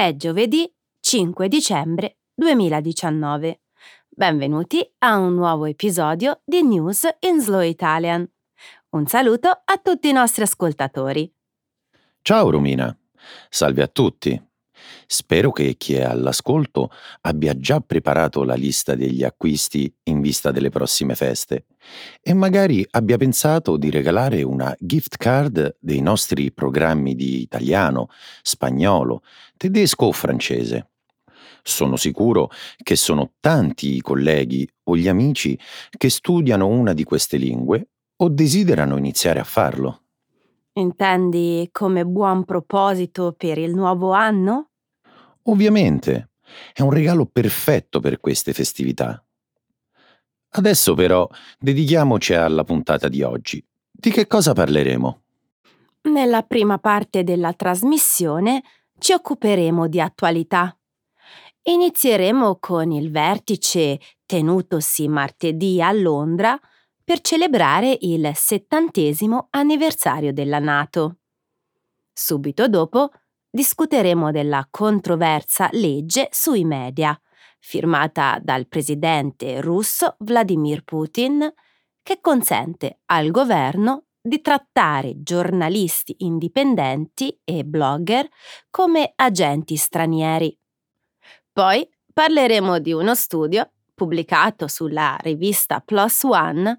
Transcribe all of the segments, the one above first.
È giovedì 5 dicembre 2019. Benvenuti a un nuovo episodio di News in Slow Italian. Un saluto a tutti i nostri ascoltatori. Ciao Romina, salve a tutti. Spero che chi è all'ascolto abbia già preparato la lista degli acquisti in vista delle prossime feste e magari abbia pensato di regalare una gift card dei nostri programmi di italiano, spagnolo, tedesco o francese. Sono sicuro che sono tanti i colleghi o gli amici che studiano una di queste lingue o desiderano iniziare a farlo. Intendi come buon proposito per il nuovo anno? Ovviamente, è un regalo perfetto per queste festività. Adesso però dedichiamoci alla puntata di oggi. Di che cosa parleremo? Nella prima parte della trasmissione ci occuperemo di attualità. Inizieremo con il vertice tenutosi martedì a Londra per celebrare il settantesimo anniversario della Nato. Subito dopo discuteremo della controversa legge sui media, firmata dal presidente russo Vladimir Putin, che consente al governo di trattare giornalisti indipendenti e blogger come agenti stranieri. Poi parleremo di uno studio pubblicato sulla rivista Plus One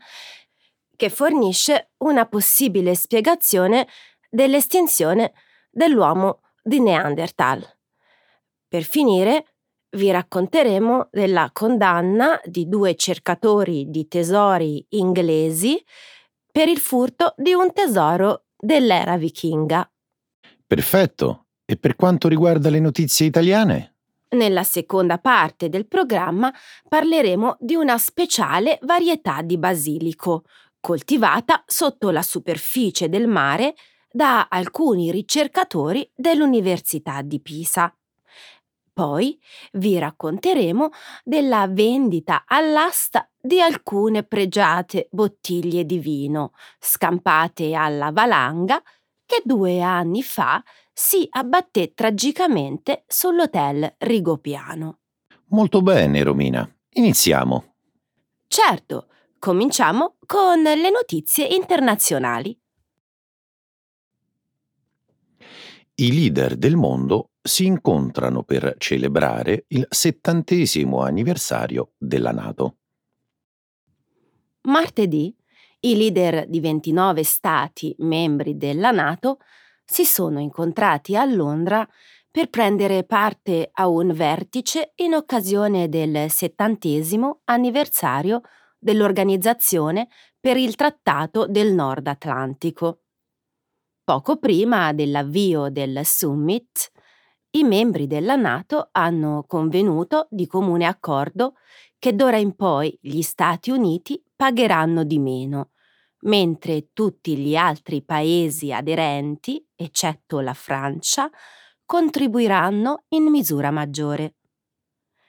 che fornisce una possibile spiegazione dell'estinzione dell'uomo di Neanderthal. Per finire, vi racconteremo della condanna di due cercatori di tesori inglesi per il furto di un tesoro dell'era vichinga. Perfetto. E per quanto riguarda le notizie italiane? Nella seconda parte del programma parleremo di una speciale varietà di basilico, coltivata sotto la superficie del mare da alcuni ricercatori dell'Università di Pisa. Poi vi racconteremo della vendita all'asta di alcune pregiate bottiglie di vino scampate alla valanga che due anni fa si abbatté tragicamente sull'hotel Rigopiano. Molto bene, Romina. Iniziamo. Certo, cominciamo con le notizie internazionali. I leader del mondo si incontrano per celebrare il settantesimo anniversario della Nato. Martedì i leader di 29 Stati membri della Nato si sono incontrati a Londra per prendere parte a un vertice in occasione del settantesimo anniversario dell'Organizzazione per il Trattato del Nord Atlantico. Poco prima dell'avvio del summit, i membri della Nato hanno convenuto di comune accordo che d'ora in poi gli Stati Uniti pagheranno di meno, mentre tutti gli altri paesi aderenti, eccetto la Francia, contribuiranno in misura maggiore.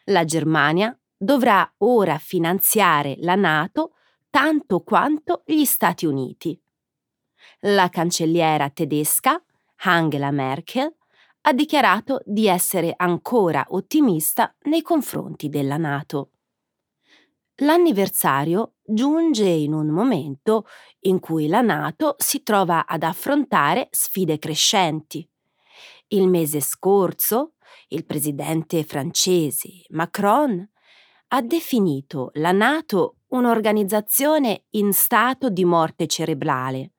La Germania dovrà ora finanziare la Nato tanto quanto gli Stati Uniti. La cancelliera tedesca, Angela Merkel, ha dichiarato di essere ancora ottimista nei confronti della Nato. L'anniversario giunge in un momento in cui la Nato si trova ad affrontare sfide crescenti. Il mese scorso il presidente francese Macron ha definito la Nato un'organizzazione in stato di morte cerebrale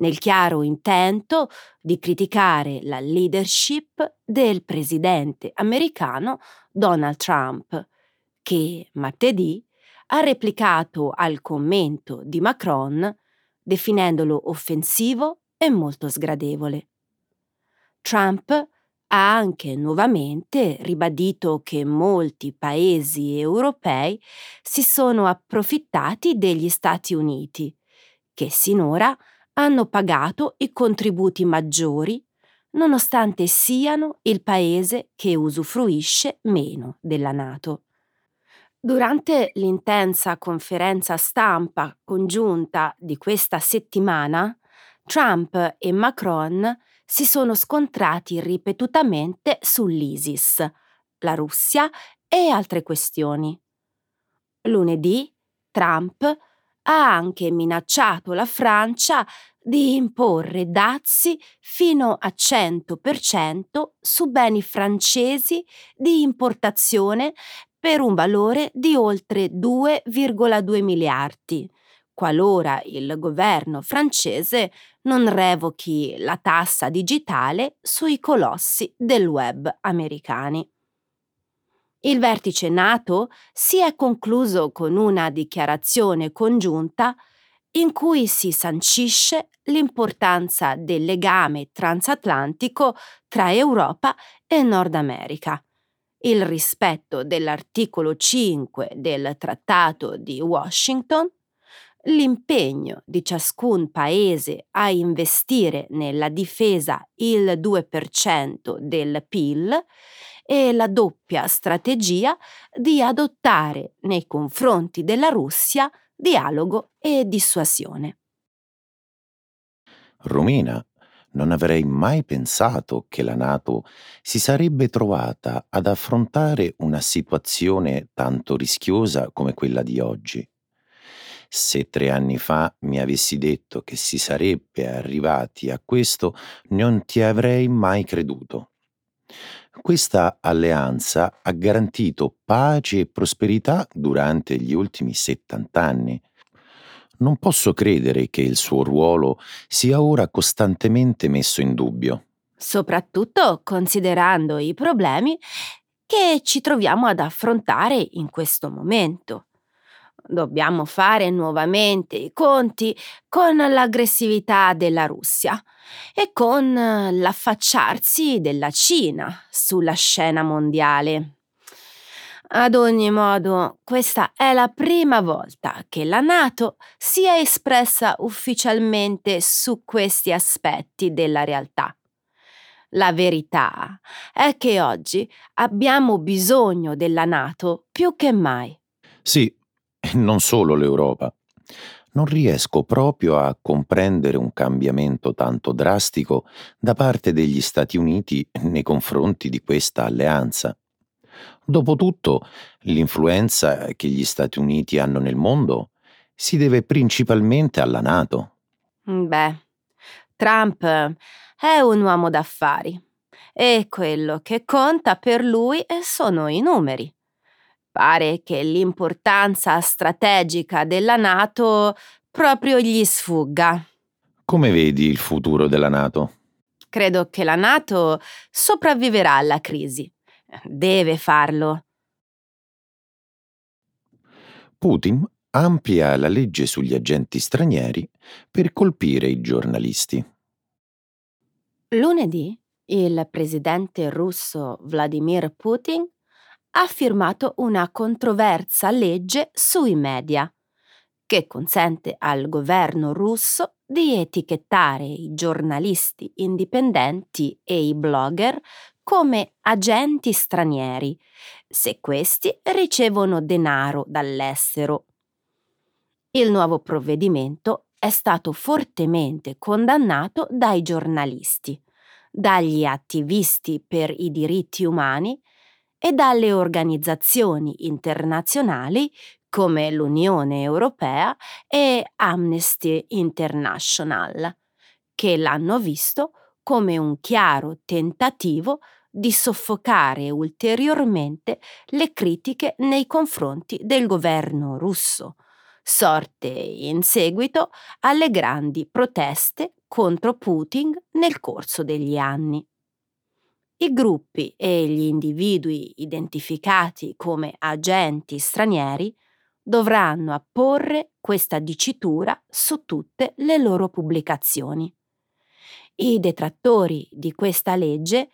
nel chiaro intento di criticare la leadership del presidente americano Donald Trump, che martedì ha replicato al commento di Macron definendolo offensivo e molto sgradevole. Trump ha anche nuovamente ribadito che molti paesi europei si sono approfittati degli Stati Uniti, che sinora hanno pagato i contributi maggiori nonostante siano il paese che usufruisce meno della Nato. Durante l'intensa conferenza stampa congiunta di questa settimana, Trump e Macron si sono scontrati ripetutamente sull'ISIS, la Russia e altre questioni. Lunedì Trump ha anche minacciato la Francia di imporre dazi fino a 100% su beni francesi di importazione per un valore di oltre 2,2 miliardi, qualora il governo francese non revochi la tassa digitale sui colossi del web americani. Il vertice NATO si è concluso con una dichiarazione congiunta in cui si sancisce l'importanza del legame transatlantico tra Europa e Nord America, il rispetto dell'articolo 5 del Trattato di Washington, l'impegno di ciascun paese a investire nella difesa il 2% del PIL e la doppia strategia di adottare nei confronti della Russia dialogo e dissuasione. Romina, non avrei mai pensato che la Nato si sarebbe trovata ad affrontare una situazione tanto rischiosa come quella di oggi. Se tre anni fa mi avessi detto che si sarebbe arrivati a questo, non ti avrei mai creduto. Questa alleanza ha garantito pace e prosperità durante gli ultimi 70 anni. Non posso credere che il suo ruolo sia ora costantemente messo in dubbio. Soprattutto considerando i problemi che ci troviamo ad affrontare in questo momento. Dobbiamo fare nuovamente i conti con l'aggressività della Russia e con l'affacciarsi della Cina sulla scena mondiale. Ad ogni modo, questa è la prima volta che la Nato si è espressa ufficialmente su questi aspetti della realtà. La verità è che oggi abbiamo bisogno della Nato più che mai. Sì, e non solo l'Europa. Non riesco proprio a comprendere un cambiamento tanto drastico da parte degli Stati Uniti nei confronti di questa alleanza. Dopotutto, l'influenza che gli Stati Uniti hanno nel mondo si deve principalmente alla Nato. Beh, Trump è un uomo d'affari e quello che conta per lui sono i numeri. Pare che l'importanza strategica della Nato proprio gli sfugga. Come vedi il futuro della Nato? Credo che la Nato sopravviverà alla crisi. Deve farlo. Putin amplia la legge sugli agenti stranieri per colpire i giornalisti. Lunedì il presidente russo Vladimir Putin ha firmato una controversa legge sui media che consente al governo russo di etichettare i giornalisti indipendenti e i blogger come agenti stranieri se questi ricevono denaro dall'estero. Il nuovo provvedimento è stato fortemente condannato dai giornalisti, dagli attivisti per i diritti umani e dalle organizzazioni internazionali come l'Unione Europea e Amnesty International, che l'hanno visto come un chiaro tentativo di soffocare ulteriormente le critiche nei confronti del governo russo, sorte in seguito alle grandi proteste contro Putin nel corso degli anni. I gruppi e gli individui identificati come agenti stranieri dovranno apporre questa dicitura su tutte le loro pubblicazioni. I detrattori di questa legge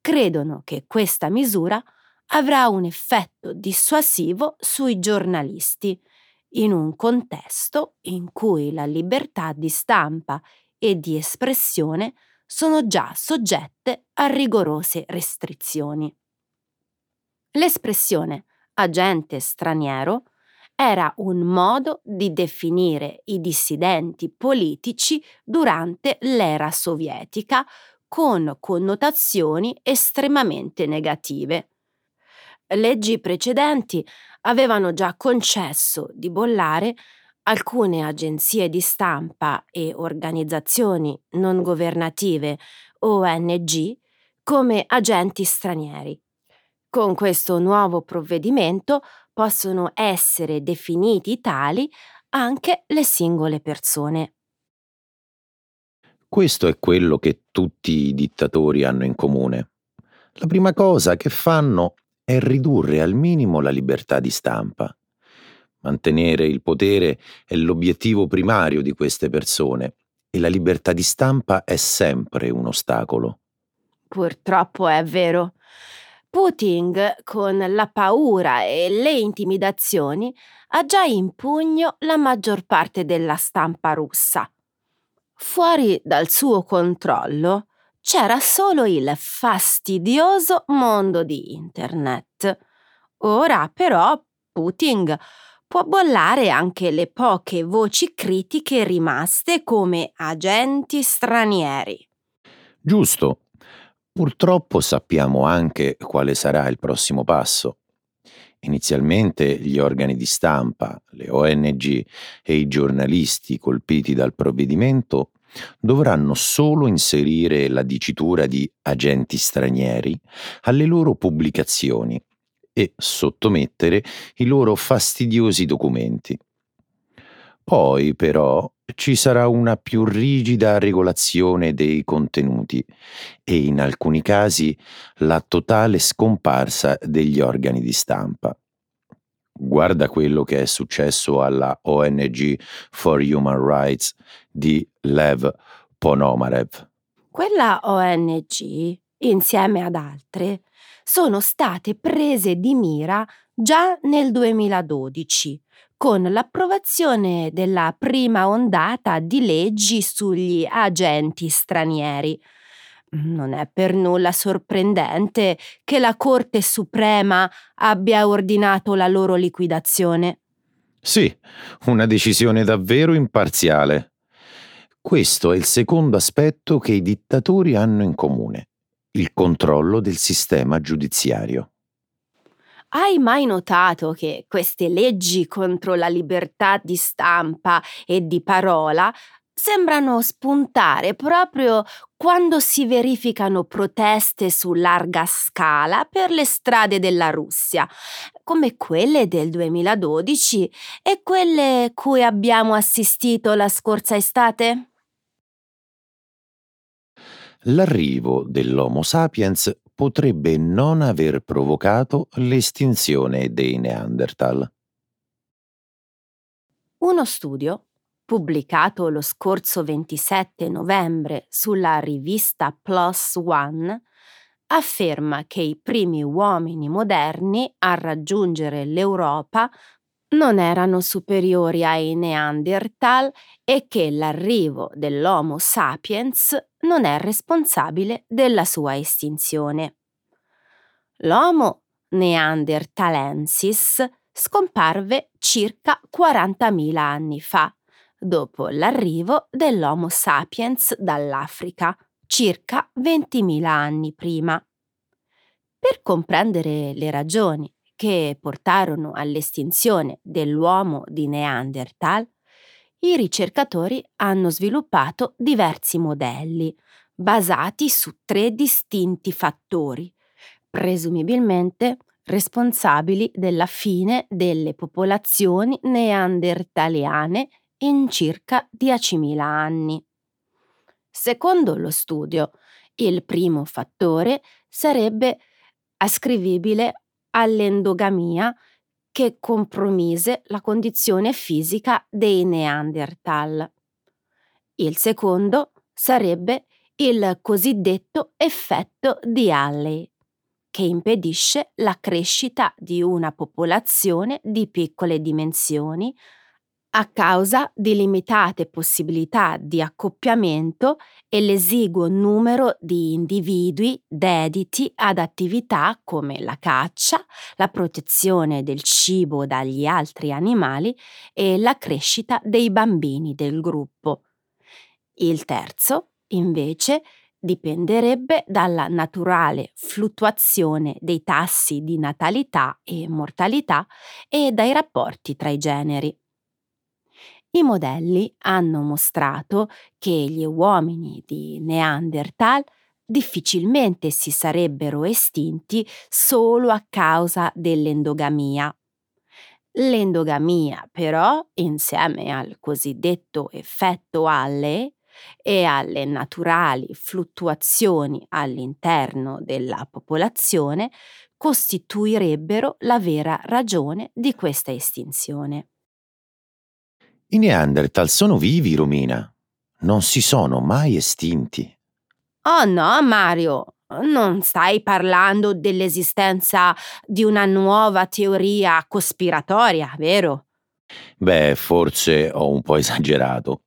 credono che questa misura avrà un effetto dissuasivo sui giornalisti, in un contesto in cui la libertà di stampa e di espressione sono già soggette a rigorose restrizioni. L'espressione agente straniero era un modo di definire i dissidenti politici durante l'era sovietica con connotazioni estremamente negative. Leggi precedenti avevano già concesso di bollare alcune agenzie di stampa e organizzazioni non governative ONG come agenti stranieri. Con questo nuovo provvedimento possono essere definiti tali anche le singole persone. Questo è quello che tutti i dittatori hanno in comune. La prima cosa che fanno è ridurre al minimo la libertà di stampa. Mantenere il potere è l'obiettivo primario di queste persone e la libertà di stampa è sempre un ostacolo. Purtroppo è vero. Putin, con la paura e le intimidazioni, ha già in pugno la maggior parte della stampa russa. Fuori dal suo controllo c'era solo il fastidioso mondo di Internet. Ora però Putin può bollare anche le poche voci critiche rimaste come agenti stranieri. Giusto. Purtroppo sappiamo anche quale sarà il prossimo passo. Inizialmente gli organi di stampa, le ONG e i giornalisti colpiti dal provvedimento dovranno solo inserire la dicitura di agenti stranieri alle loro pubblicazioni e sottomettere i loro fastidiosi documenti. Poi, però, ci sarà una più rigida regolazione dei contenuti e in alcuni casi la totale scomparsa degli organi di stampa. Guarda quello che è successo alla ONG for Human Rights di Lev Ponomarev. Quella ONG, insieme ad altre, sono state prese di mira già nel 2012 con l'approvazione della prima ondata di leggi sugli agenti stranieri. Non è per nulla sorprendente che la Corte Suprema abbia ordinato la loro liquidazione. Sì, una decisione davvero imparziale. Questo è il secondo aspetto che i dittatori hanno in comune, il controllo del sistema giudiziario. Hai mai notato che queste leggi contro la libertà di stampa e di parola sembrano spuntare proprio quando si verificano proteste su larga scala per le strade della Russia, come quelle del 2012 e quelle cui abbiamo assistito la scorsa estate? L'arrivo dell'Homo sapiens potrebbe non aver provocato l'estinzione dei Neanderthal. Uno studio, pubblicato lo scorso 27 novembre sulla rivista PLOS ONE, afferma che i primi uomini moderni a raggiungere l'Europa non erano superiori ai Neanderthal e che l'arrivo dell'Homo sapiens non è responsabile della sua estinzione. L'Homo neanderthalensis scomparve circa 40.000 anni fa, dopo l'arrivo dell'Homo sapiens dall'Africa, circa 20.000 anni prima. Per comprendere le ragioni che portarono all'estinzione dell'uomo di Neanderthal, i ricercatori hanno sviluppato diversi modelli basati su tre distinti fattori, presumibilmente responsabili della fine delle popolazioni neandertaliane in circa 10.000 anni. Secondo lo studio, il primo fattore sarebbe ascrivibile all'endogamia che compromise la condizione fisica dei Neanderthal. Il secondo sarebbe il cosiddetto effetto di Halley, che impedisce la crescita di una popolazione di piccole dimensioni a causa di limitate possibilità di accoppiamento e l'esiguo numero di individui dediti ad attività come la caccia, la protezione del cibo dagli altri animali e la crescita dei bambini del gruppo. Il terzo, invece, dipenderebbe dalla naturale fluttuazione dei tassi di natalità e mortalità e dai rapporti tra i generi. I modelli hanno mostrato che gli uomini di Neanderthal difficilmente si sarebbero estinti solo a causa dell'endogamia. L'endogamia, però, insieme al cosiddetto effetto Halley e alle naturali fluttuazioni all'interno della popolazione, costituirebbero la vera ragione di questa estinzione. I Neanderthal sono vivi, Romina. Non si sono mai estinti. Oh no, Mario, non stai parlando dell'esistenza di una nuova teoria cospiratoria, vero? Beh, forse ho un po' esagerato.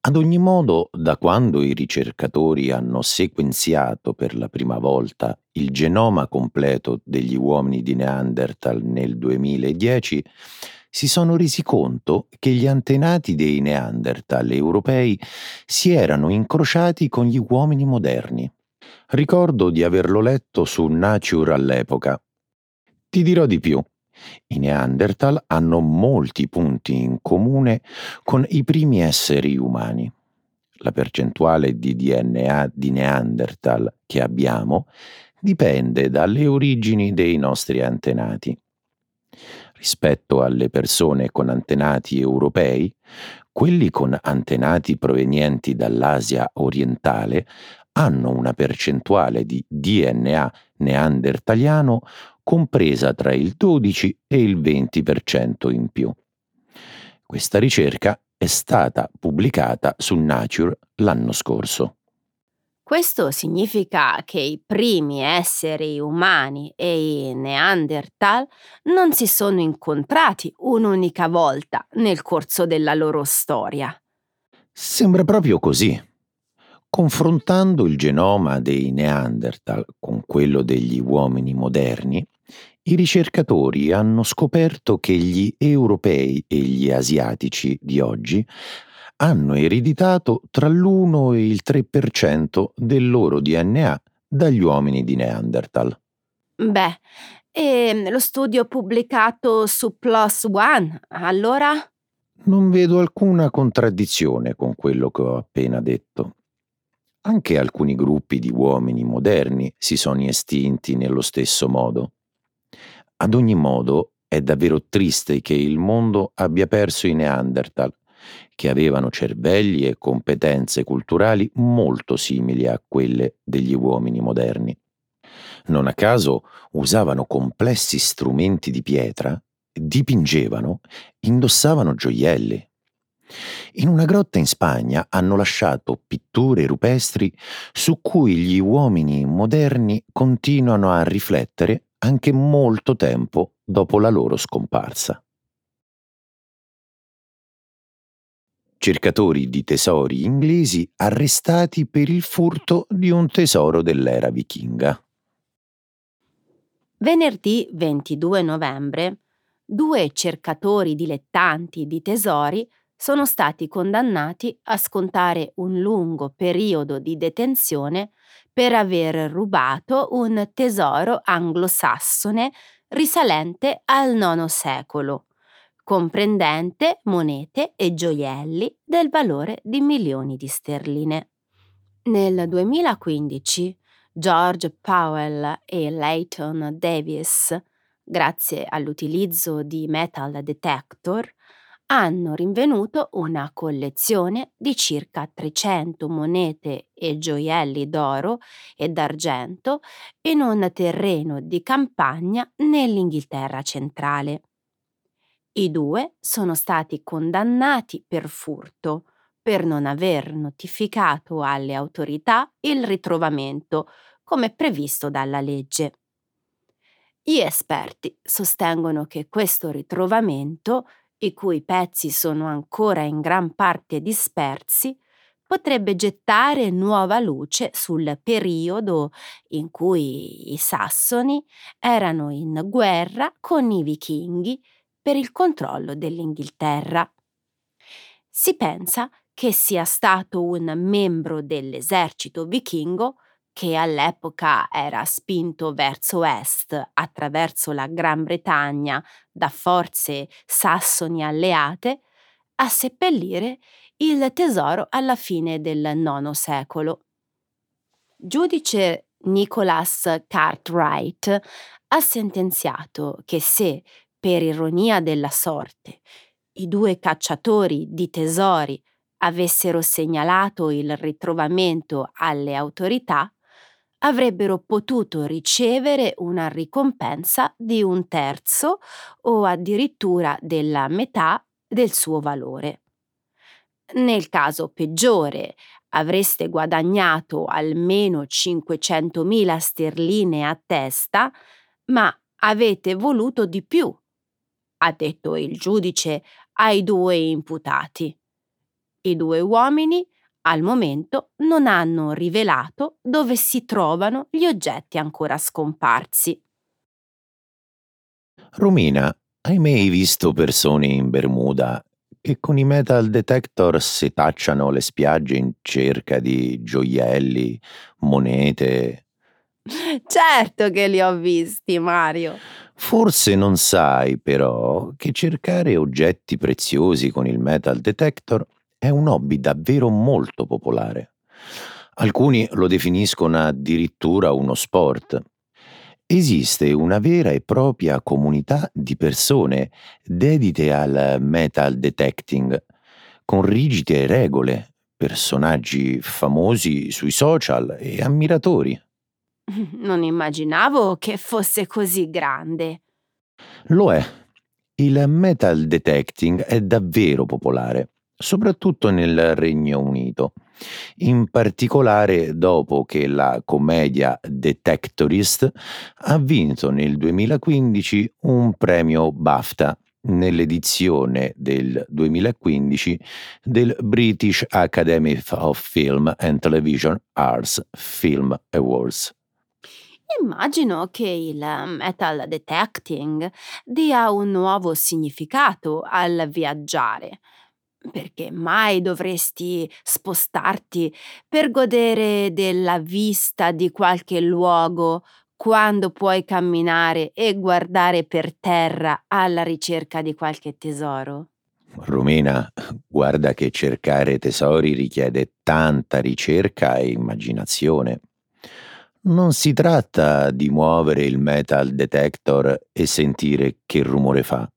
Ad ogni modo, da quando i ricercatori hanno sequenziato per la prima volta il genoma completo degli uomini di Neanderthal nel 2010, si sono resi conto che gli antenati dei Neanderthal europei si erano incrociati con gli uomini moderni. Ricordo di averlo letto su Nature all'epoca. Ti dirò di più. I Neanderthal hanno molti punti in comune con i primi esseri umani. La percentuale di DNA di Neanderthal che abbiamo dipende dalle origini dei nostri antenati rispetto alle persone con antenati europei, quelli con antenati provenienti dall'Asia orientale hanno una percentuale di DNA neandertaliano compresa tra il 12 e il 20% in più. Questa ricerca è stata pubblicata su Nature l'anno scorso. Questo significa che i primi esseri umani e i Neanderthal non si sono incontrati un'unica volta nel corso della loro storia. Sembra proprio così. Confrontando il genoma dei Neanderthal con quello degli uomini moderni, i ricercatori hanno scoperto che gli europei e gli asiatici di oggi hanno ereditato tra l'1 e il 3% del loro DNA dagli uomini di Neanderthal. Beh, e lo studio pubblicato su PLOS ONE, allora? Non vedo alcuna contraddizione con quello che ho appena detto. Anche alcuni gruppi di uomini moderni si sono estinti nello stesso modo. Ad ogni modo, è davvero triste che il mondo abbia perso i Neanderthal che avevano cervelli e competenze culturali molto simili a quelle degli uomini moderni. Non a caso usavano complessi strumenti di pietra, dipingevano, indossavano gioielli. In una grotta in Spagna hanno lasciato pitture rupestri su cui gli uomini moderni continuano a riflettere anche molto tempo dopo la loro scomparsa. Cercatori di tesori inglesi arrestati per il furto di un tesoro dell'era vichinga. Venerdì 22 novembre, due cercatori dilettanti di tesori sono stati condannati a scontare un lungo periodo di detenzione per aver rubato un tesoro anglosassone risalente al IX secolo comprendente monete e gioielli del valore di milioni di sterline. Nel 2015 George Powell e Leighton Davis, grazie all'utilizzo di metal detector, hanno rinvenuto una collezione di circa 300 monete e gioielli d'oro e d'argento in un terreno di campagna nell'Inghilterra centrale. I due sono stati condannati per furto per non aver notificato alle autorità il ritrovamento, come previsto dalla legge. Gli esperti sostengono che questo ritrovamento, i cui pezzi sono ancora in gran parte dispersi, potrebbe gettare nuova luce sul periodo in cui i sassoni erano in guerra con i vichinghi per il controllo dell'Inghilterra. Si pensa che sia stato un membro dell'esercito vichingo che all'epoca era spinto verso est attraverso la Gran Bretagna da forze sassoni alleate, a seppellire il tesoro alla fine del IX secolo. Giudice Nicholas Cartwright ha sentenziato che se, per ironia della sorte, i due cacciatori di tesori avessero segnalato il ritrovamento alle autorità, avrebbero potuto ricevere una ricompensa di un terzo o addirittura della metà del suo valore. Nel caso peggiore, avreste guadagnato almeno 500.000 sterline a testa, ma avete voluto di più, ha detto il giudice ai due imputati. I due uomini al momento non hanno rivelato dove si trovano gli oggetti ancora scomparsi. Romina, hai mai visto persone in Bermuda che con i metal detector setacciano le spiagge in cerca di gioielli, monete? Certo che li ho visti, Mario. Forse non sai però che cercare oggetti preziosi con il metal detector è un hobby davvero molto popolare. Alcuni lo definiscono addirittura uno sport. Esiste una vera e propria comunità di persone dedite al metal detecting, con rigide regole, personaggi famosi sui social e ammiratori. Non immaginavo che fosse così grande. Lo è. Il metal detecting è davvero popolare soprattutto nel Regno Unito, in particolare dopo che la commedia Detectorist ha vinto nel 2015 un premio BAFTA nell'edizione del 2015 del British Academy of Film and Television Arts Film Awards. Immagino che il metal detecting dia un nuovo significato al viaggiare perché mai dovresti spostarti per godere della vista di qualche luogo quando puoi camminare e guardare per terra alla ricerca di qualche tesoro? Romina, guarda che cercare tesori richiede tanta ricerca e immaginazione. Non si tratta di muovere il metal detector e sentire che rumore fa.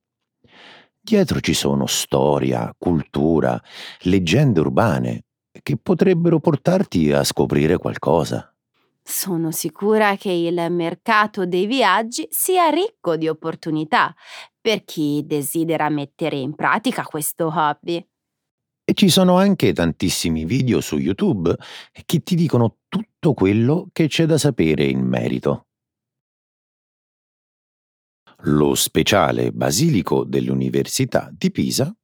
Dietro ci sono storia, cultura, leggende urbane che potrebbero portarti a scoprire qualcosa. Sono sicura che il mercato dei viaggi sia ricco di opportunità per chi desidera mettere in pratica questo hobby. E ci sono anche tantissimi video su YouTube che ti dicono tutto quello che c'è da sapere in merito lo speciale basilico dell'Università di Pisa,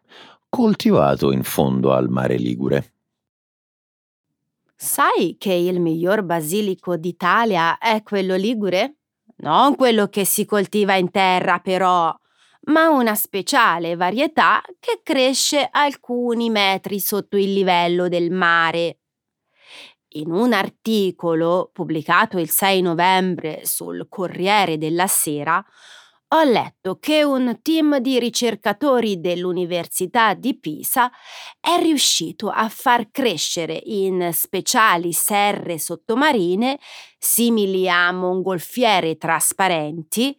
coltivato in fondo al mare Ligure. Sai che il miglior basilico d'Italia è quello ligure? Non quello che si coltiva in terra, però, ma una speciale varietà che cresce alcuni metri sotto il livello del mare. In un articolo pubblicato il 6 novembre sul Corriere della Sera, ho letto che un team di ricercatori dell'Università di Pisa è riuscito a far crescere in speciali serre sottomarine, simili a mongolfiere trasparenti,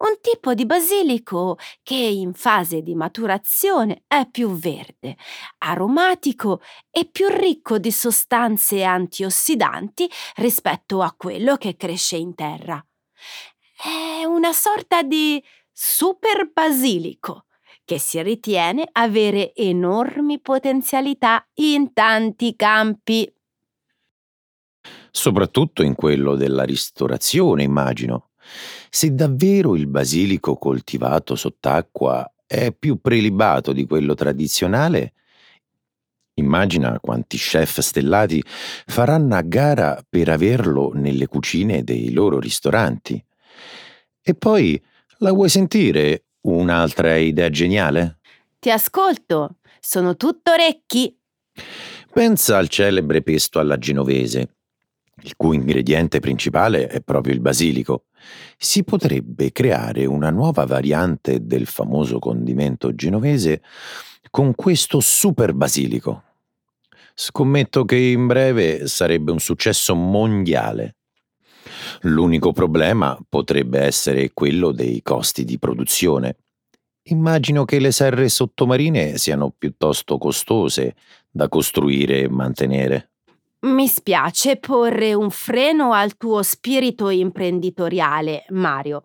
un tipo di basilico che in fase di maturazione è più verde, aromatico e più ricco di sostanze antiossidanti rispetto a quello che cresce in terra. È una sorta di super basilico che si ritiene avere enormi potenzialità in tanti campi. Soprattutto in quello della ristorazione, immagino. Se davvero il basilico coltivato sott'acqua è più prelibato di quello tradizionale, immagina quanti chef stellati faranno a gara per averlo nelle cucine dei loro ristoranti. E poi, la vuoi sentire un'altra idea geniale? Ti ascolto, sono tutto orecchi. Pensa al celebre pesto alla genovese, il cui ingrediente principale è proprio il basilico. Si potrebbe creare una nuova variante del famoso condimento genovese con questo super basilico. Scommetto che in breve sarebbe un successo mondiale. L'unico problema potrebbe essere quello dei costi di produzione. Immagino che le serre sottomarine siano piuttosto costose da costruire e mantenere. Mi spiace porre un freno al tuo spirito imprenditoriale, Mario,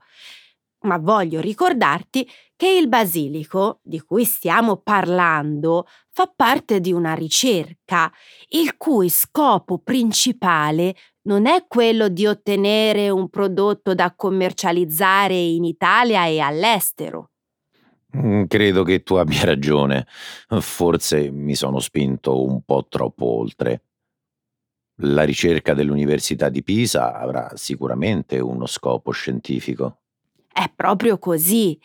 ma voglio ricordarti che il basilico di cui stiamo parlando fa parte di una ricerca il cui scopo principale non è quello di ottenere un prodotto da commercializzare in Italia e all'estero. Mm, credo che tu abbia ragione. Forse mi sono spinto un po' troppo oltre. La ricerca dell'Università di Pisa avrà sicuramente uno scopo scientifico. È proprio così.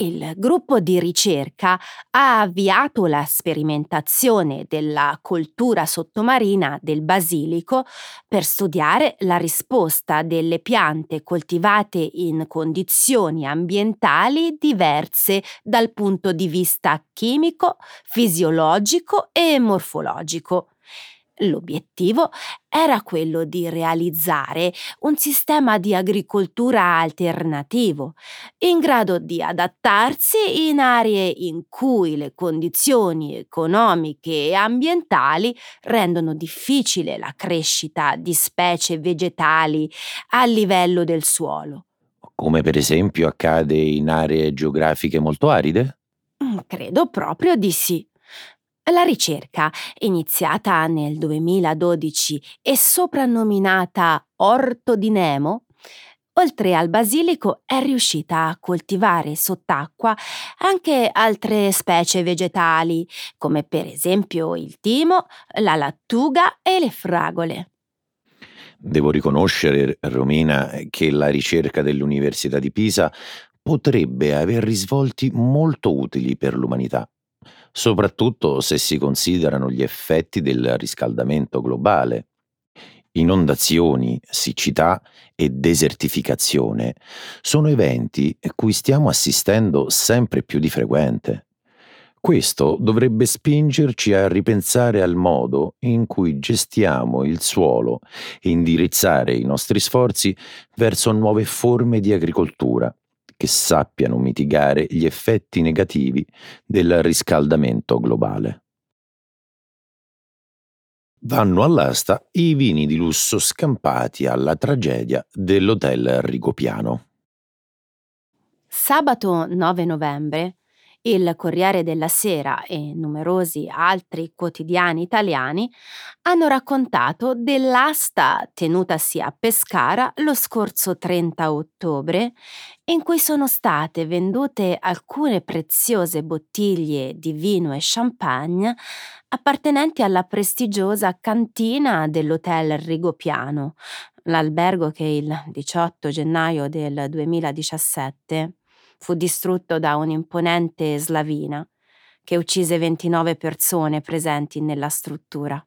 Il gruppo di ricerca ha avviato la sperimentazione della coltura sottomarina del basilico per studiare la risposta delle piante coltivate in condizioni ambientali diverse dal punto di vista chimico, fisiologico e morfologico. L'obiettivo era quello di realizzare un sistema di agricoltura alternativo, in grado di adattarsi in aree in cui le condizioni economiche e ambientali rendono difficile la crescita di specie vegetali a livello del suolo. Come per esempio accade in aree geografiche molto aride? Mm, credo proprio di sì. La ricerca, iniziata nel 2012 e soprannominata Orto di Nemo, oltre al basilico è riuscita a coltivare sott'acqua anche altre specie vegetali, come per esempio il timo, la lattuga e le fragole. Devo riconoscere, Romina, che la ricerca dell'Università di Pisa potrebbe aver risvolti molto utili per l'umanità soprattutto se si considerano gli effetti del riscaldamento globale. Inondazioni, siccità e desertificazione sono eventi cui stiamo assistendo sempre più di frequente. Questo dovrebbe spingerci a ripensare al modo in cui gestiamo il suolo e indirizzare i nostri sforzi verso nuove forme di agricoltura che sappiano mitigare gli effetti negativi del riscaldamento globale. Vanno all'asta i vini di lusso scampati alla tragedia dell'hotel Rigopiano. Sabato 9 novembre il Corriere della Sera e numerosi altri quotidiani italiani hanno raccontato dell'asta tenutasi a Pescara lo scorso 30 ottobre, in cui sono state vendute alcune preziose bottiglie di vino e champagne appartenenti alla prestigiosa cantina dell'Hotel Rigopiano, l'albergo che il 18 gennaio del 2017 fu distrutto da un'imponente slavina che uccise 29 persone presenti nella struttura.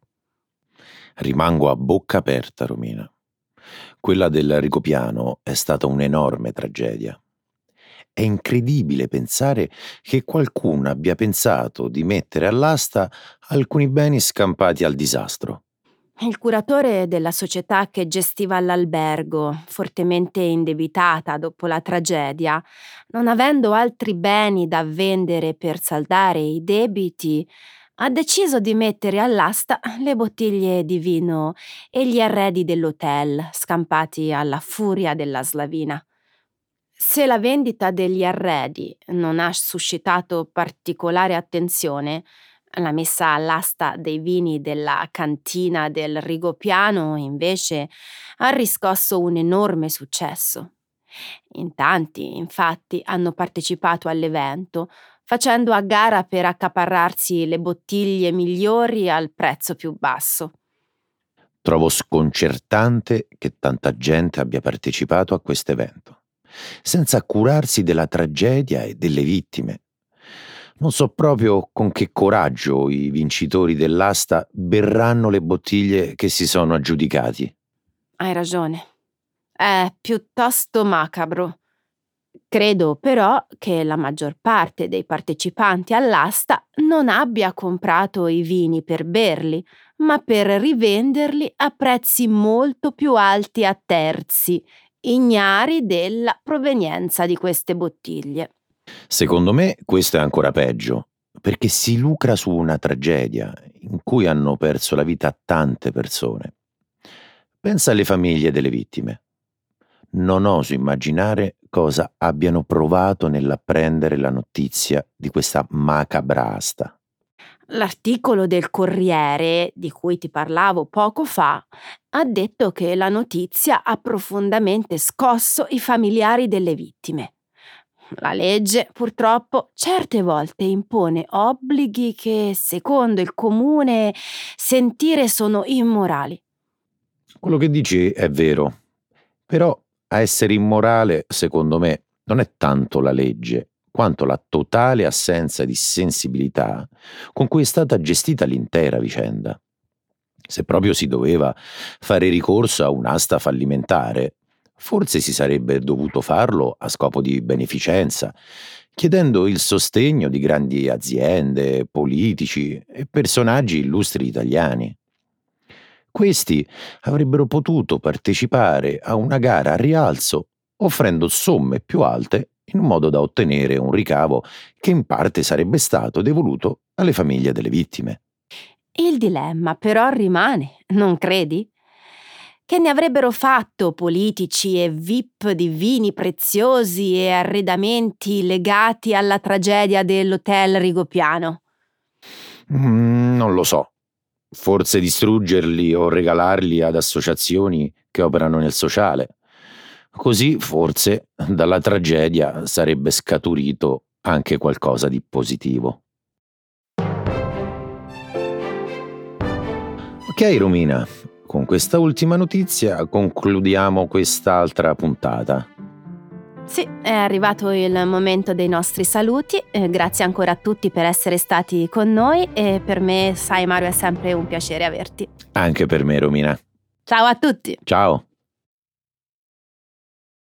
Rimango a bocca aperta, Romina. Quella del Ricopiano è stata un'enorme tragedia. È incredibile pensare che qualcuno abbia pensato di mettere all'asta alcuni beni scampati al disastro. Il curatore della società che gestiva l'albergo, fortemente indebitata dopo la tragedia, non avendo altri beni da vendere per saldare i debiti, ha deciso di mettere all'asta le bottiglie di vino e gli arredi dell'hotel, scampati alla furia della slavina. Se la vendita degli arredi non ha suscitato particolare attenzione, la messa all'asta dei vini della cantina del Rigopiano invece ha riscosso un enorme successo. In tanti, infatti, hanno partecipato all'evento, facendo a gara per accaparrarsi le bottiglie migliori al prezzo più basso. Trovo sconcertante che tanta gente abbia partecipato a questo evento, senza curarsi della tragedia e delle vittime Non so proprio con che coraggio i vincitori dell'asta berranno le bottiglie che si sono aggiudicati. Hai ragione. È piuttosto macabro. Credo però che la maggior parte dei partecipanti all'asta non abbia comprato i vini per berli, ma per rivenderli a prezzi molto più alti a terzi, ignari della provenienza di queste bottiglie. Secondo me questo è ancora peggio, perché si lucra su una tragedia in cui hanno perso la vita tante persone. Pensa alle famiglie delle vittime. Non oso immaginare cosa abbiano provato nell'apprendere la notizia di questa macabra asta. L'articolo del Corriere, di cui ti parlavo poco fa, ha detto che la notizia ha profondamente scosso i familiari delle vittime. La legge, purtroppo, certe volte impone obblighi che, secondo il comune sentire, sono immorali. Quello che dici è vero, però a essere immorale, secondo me, non è tanto la legge, quanto la totale assenza di sensibilità con cui è stata gestita l'intera vicenda. Se proprio si doveva fare ricorso a un'asta fallimentare, forse si sarebbe dovuto farlo a scopo di beneficenza, chiedendo il sostegno di grandi aziende, politici e personaggi illustri italiani. Questi avrebbero potuto partecipare a una gara a rialzo offrendo somme più alte in modo da ottenere un ricavo che in parte sarebbe stato devoluto alle famiglie delle vittime. Il dilemma però rimane, non credi? Che ne avrebbero fatto politici e VIP di vini preziosi e arredamenti legati alla tragedia dell'hotel Rigopiano? Mm, non lo so. Forse distruggerli o regalarli ad associazioni che operano nel sociale. Così forse dalla tragedia sarebbe scaturito anche qualcosa di positivo. Ok Romina, con questa ultima notizia concludiamo quest'altra puntata. Sì, è arrivato il momento dei nostri saluti. Eh, grazie ancora a tutti per essere stati con noi e per me, sai Mario, è sempre un piacere averti. Anche per me, Romina. Ciao a tutti. Ciao.